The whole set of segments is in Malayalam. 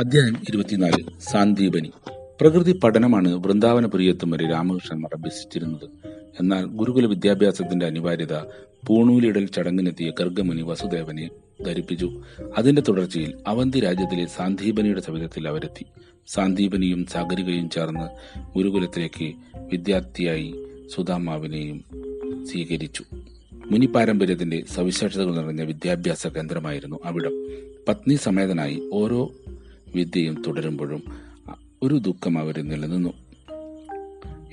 അധ്യായം ഇരുപത്തിനാല് സാന്ദീപനി. പ്രകൃതി പഠനമാണ് വൃന്ദാവന പ്രിയത്വം വരെ രാമകൃഷ്ണൻ അഭ്യസിച്ചിരുന്നത്. എന്നാൽ ഗുരുകുല വിദ്യാഭ്യാസത്തിന്റെ അനിവാര്യത പൂണൂലിടൽ ചടങ്ങിനെത്തിയ ഗർഗമുനി വസുദേവനെ ധരിപ്പിച്ചു. അതിന്റെ തുടർച്ചയിൽ അവന്തി രാജ്യത്തിലെ സാന്ദീപനിയുടെ സവിധത്തിൽ അവരെത്തി. സാന്ദീപനിയും സാഗരികയും ചേർന്ന് ഗുരുകുലത്തിലേക്ക് വിദ്യാർത്ഥിയായി സുധാമാവിനെയും സ്വീകരിച്ചു. മുനി പാരമ്പര്യത്തിന്റെ സവിശേഷതകൾ നിറഞ്ഞ വിദ്യാഭ്യാസ കേന്ദ്രമായിരുന്നു അവിടം. പത്നി സമേതനായി ഓരോ വിദ്യയും തുടരുമ്പോഴും ഒരു ദുഃഖം അവരിൽ നിലനിന്നു.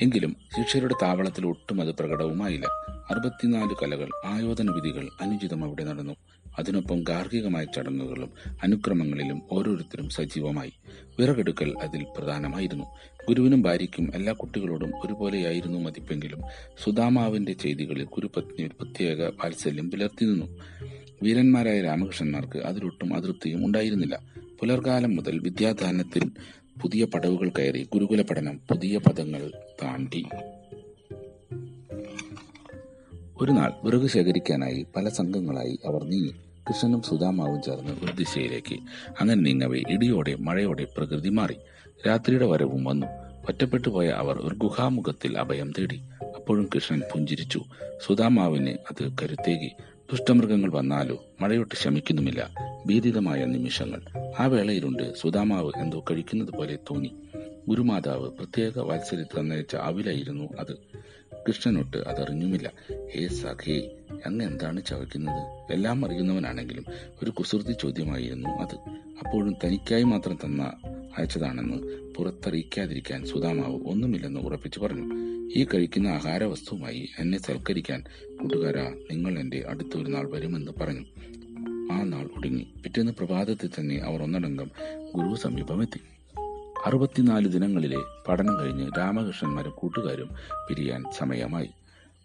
എങ്കിലും ശിക്ഷയുടെ താവളത്തിൽ ഒട്ടും അത് പ്രകടവുമായില്ല. അറുപത്തിനാല് കലകൾ ആയോധന വിധികൾ അനുചിതം അവിടെ നടന്നു. അതിനൊപ്പം ഗാർഹികമായ ചടങ്ങുകളും അനുക്രമങ്ങളിലും ഓരോരുത്തരും സജീവമായി. വിറകെടുക്കൽ അതിൽ പ്രധാനമായിരുന്നു. ഗുരുവിനും ഭാര്യയ്ക്കും എല്ലാ കുട്ടികളോടും ഒരുപോലെയായിരുന്നു മതിപ്പെങ്കിലും സുദാമാവിന്റെ ചെയ്തികളിൽ ഗുരുപത്നി ഒരു പ്രത്യേക വാത്സല്യം പുലർത്തി നിന്നു. വീരന്മാരായ രാമകൃഷ്ണന്മാർക്ക് അതിലൊട്ടും അതൃപ്തിയും ഉണ്ടായിരുന്നില്ല. പുലർകാലം മുതൽ വിദ്യാദാനത്തിൽ പുതിയ പടവുകൾ കയറി ഗുരുകുല പഠനം പുതിയ പദങ്ങൾ താണ്ടി. ഒരു നാൾ വിറക് ശേഖരിക്കാനായി പല സംഘങ്ങളായി അവർ നീങ്ങി. കൃഷ്ണനും സുധാമാവും ചേർന്ന് ഒരു ദിശയിലേക്ക്. അങ്ങനെ നീങ്ങവേ ഇടിയോടെ മഴയോടെ പ്രകൃതി മാറി. രാത്രിയുടെ വരവും വന്നു. ഒറ്റപ്പെട്ടു പോയ അവർ ഒരു ഗുഹാമുഖത്തിൽ അഭയം തേടി. അപ്പോഴും കൃഷ്ണൻ പുഞ്ചിരിച്ചു. സുധാമാവിന് അത് കരുത്തേകി. ദുഷ്ടമൃഗങ്ങൾ വന്നാലോ? മഴയൊട്ട് ശമിക്കുന്നുമില്ല. ഭീതിതമായ നിമിഷങ്ങൾ. ആ വേളയിലുണ്ട് സുധാമാവ് എന്തോ കഴിക്കുന്നത് പോലെ തോന്നി. ഗുരുമാതാവ് പ്രത്യേക വാത്സല്യത്തിൽ നയിച്ച അവിലായിരുന്നു അത്. കൃഷ്ണനൊട്ട് അതറിഞ്ഞുമില്ല. ഹേ സഖേ അങ്ങ് എന്താണ് ചവയ്ക്കുന്നത്? എല്ലാം അറിയുന്നവനാണെങ്കിലും ഒരു കുസൃതി ചോദ്യമായിരുന്നു അത്. അപ്പോഴും തനിക്കായി മാത്രം തന്ന അയച്ചതാണെന്ന് പുറത്തറിയിക്കാതിരിക്കാൻ സുധാമാവ് ഒന്നുമില്ലെന്ന് ഉറപ്പിച്ചു പറഞ്ഞു. ഈ കഴിക്കുന്ന ആഹാര വസ്തുവുമായി എന്നെ സൽക്കരിക്കാൻ കൂട്ടുകാരാ നിങ്ങൾ എന്റെ അടുത്തൊരു നാൾ വരുമെന്ന് പറഞ്ഞു. ആ നാൾ ഒടുങ്ങി. പിറ്റേന്ന് പ്രഭാതത്തിൽ തന്നെ അവർ ഒന്നടങ്കം ഗുരു സമീപമെത്തി. അറുപത്തിനാല് ദിനങ്ങളിലെ പഠനം കഴിഞ്ഞ് രാമകൃഷ്ണന്മാരും കൂട്ടുകാരും പിരിയാൻ സമയമായി.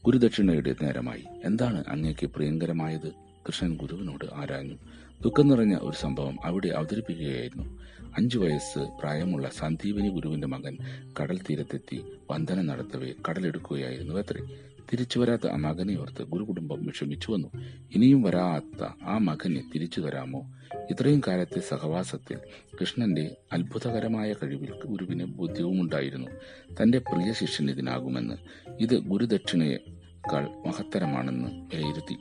ഗുരുദക്ഷിണയുടെ നേരമായി. എന്താണ് അങ്ങേക്ക് പ്രിയങ്കരമായത്? കൃഷ്ണൻ ഗുരുവിനോട് ആരാഞ്ഞു. ദുഃഖം നിറഞ്ഞ ഒരു സംഭവം അവിടെ അവതരിപ്പിക്കുകയായിരുന്നു. അഞ്ചു വയസ്സ് പ്രായമുള്ള സന്ദീപനി ഗുരുവിന്റെ മകൻ കടൽ തീരത്തെത്തി വന്ദനം നടത്തവേ കടലെടുക്കുകയായിരുന്നു അത്രേ. തിരിച്ചു വരാത്ത ആ മകനെ ഓർത്ത് ഗുരുകുടുംബം വിഷമിച്ചു വന്നു. ഇനിയും വരാത്ത ആ മകനെ തിരിച്ചു തരാമോ? ഇത്രയും കാലത്തെ സഹവാസത്തിൽ കൃഷ്ണന്റെ അത്ഭുതകരമായ കഴിവിൽ ഗുരുവിന് ബുദ്ധിയുമുണ്ടായിരുന്നു തന്റെ പ്രിയ ശിഷ്യൻ ഇതിനാകുമെന്ന്. ഇത് ഗുരുദക്ഷിണയേക്കാൾ മഹത്തരമാണെന്ന് വിലയിരുത്തി.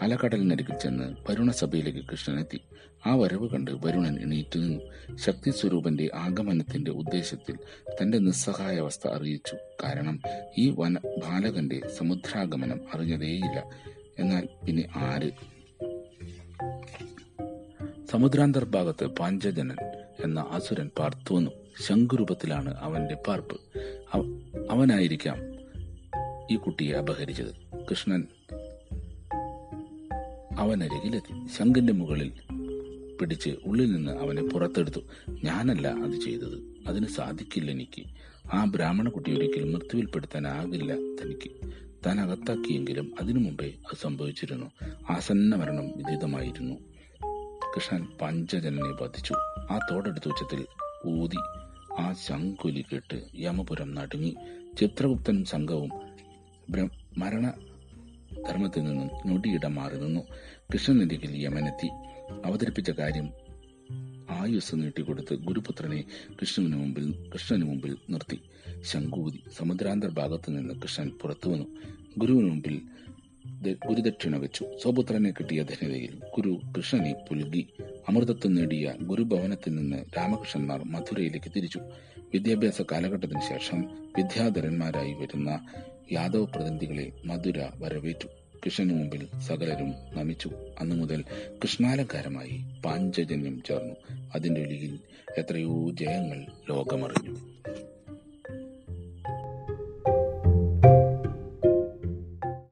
അലകടലിനരികിൽ ചെന്ന് വരുണസഭയിലേക്ക് കൃഷ്ണനെത്തി. ആ വരവ് കണ്ട് വരുണൻ എണീറ്റു നിന്നു. ശക്തി സ്വരൂപന്റെ ആഗമനത്തിന്റെ ഉദ്ദേശത്തിൽ തന്റെ നിസ്സഹായ അവസ്ഥ അറിയിച്ചു. കാരണം ഈ വന ബാലകന്റെ സമുദ്രാഗമനം അറിഞ്ഞതേയില്ല. എന്നാൽ പിന്നെ ആര്? സമുദ്രാന്തർഭാഗത്ത് പാഞ്ചജനൻ എന്ന അസുരൻ പാർത്തുവന്നു ശംഖുരൂപത്തിലാണ് അവന്റെ പാർപ്പ്. അവനായിരിക്കാം ഈ കുട്ടിയെ അപഹരിച്ചത്. കൃഷ്ണൻ അവനരികിലെത്തി ശംഖിന്റെ മുകളിൽ പിടിച്ച് ഉള്ളിൽ നിന്ന് അവനെ പുറത്തെടുത്തു. ഞാനല്ല അത് ചെയ്തത്. അതിന് സാധിക്കില്ല എനിക്ക്. ആ ബ്രാഹ്മണ കുട്ടി ഒരിക്കലും മൃത്യുവിൽപ്പെടുത്താനാകില്ല തനിക്ക്. താൻ അകത്താക്കിയെങ്കിലും അതിനു മുമ്പേ അത് സംഭവിച്ചിരുന്നു. ആസന്ന മരണം വിദിതമായിരുന്നു കൃഷ്ണൻ പഞ്ചജനനെ വധിച്ചു. ആ തോടെടുത്ത ഉച്ചത്തിൽ ഊതി ആ ശങ്കുലി കേട്ട് യമപുരം നടുങ്ങി. ചിത്രഗുപ്തനും സംഘവും മരണ ധർമ്മത്തിൽ നിന്നും ഞൊടിയിടം മാറി നിന്നു. കൃഷ്ണനരികിൽ യമനെത്തി. അവതരിപ്പിച്ച കാര്യം ആയുസ് നീട്ടിക്കൊടുത്ത് ഗുരുപുത്രനെ കൃഷ്ണന് മുമ്പിൽ കൃഷ്ണന് മുമ്പിൽ നിർത്തി. ശങ്കൂതി സമുദ്രാന്തർ ഭാഗത്തു നിന്ന് കൃഷ്ണൻ പുറത്തു വന്നു. ഗുരുവിന് മുമ്പിൽ ഗുരുദക്ഷിണ വെച്ചു. സ്വപുത്രനെ കിട്ടിയ ധന്യതയിൽ ഗുരു കൃഷ്ണനെ പുൽകി. അമൃതത്വം നേടിയ ഗുരുഭവനത്തിൽ നിന്ന് രാമകൃഷ്ണന്മാർ മധുരയിലേക്ക് തിരിച്ചു. വിദ്യാഭ്യാസ കാലഘട്ടത്തിന് ശേഷം വിദ്യാധരന്മാരായി വരുന്ന യാദവ് പ്രതിനിധികളെ മധുര വരവേറ്റു. കൃഷ്ണന് മുമ്പിൽ സകലരും നമിച്ചു. അന്നു മുതൽ കൃഷ്ണാലങ്കാരമായി പാഞ്ചജന്യം ചേർന്നു. അതിന്റെ ഒലിയിൽ എത്രയോ ജയങ്ങൾ ലോകമറിഞ്ഞു.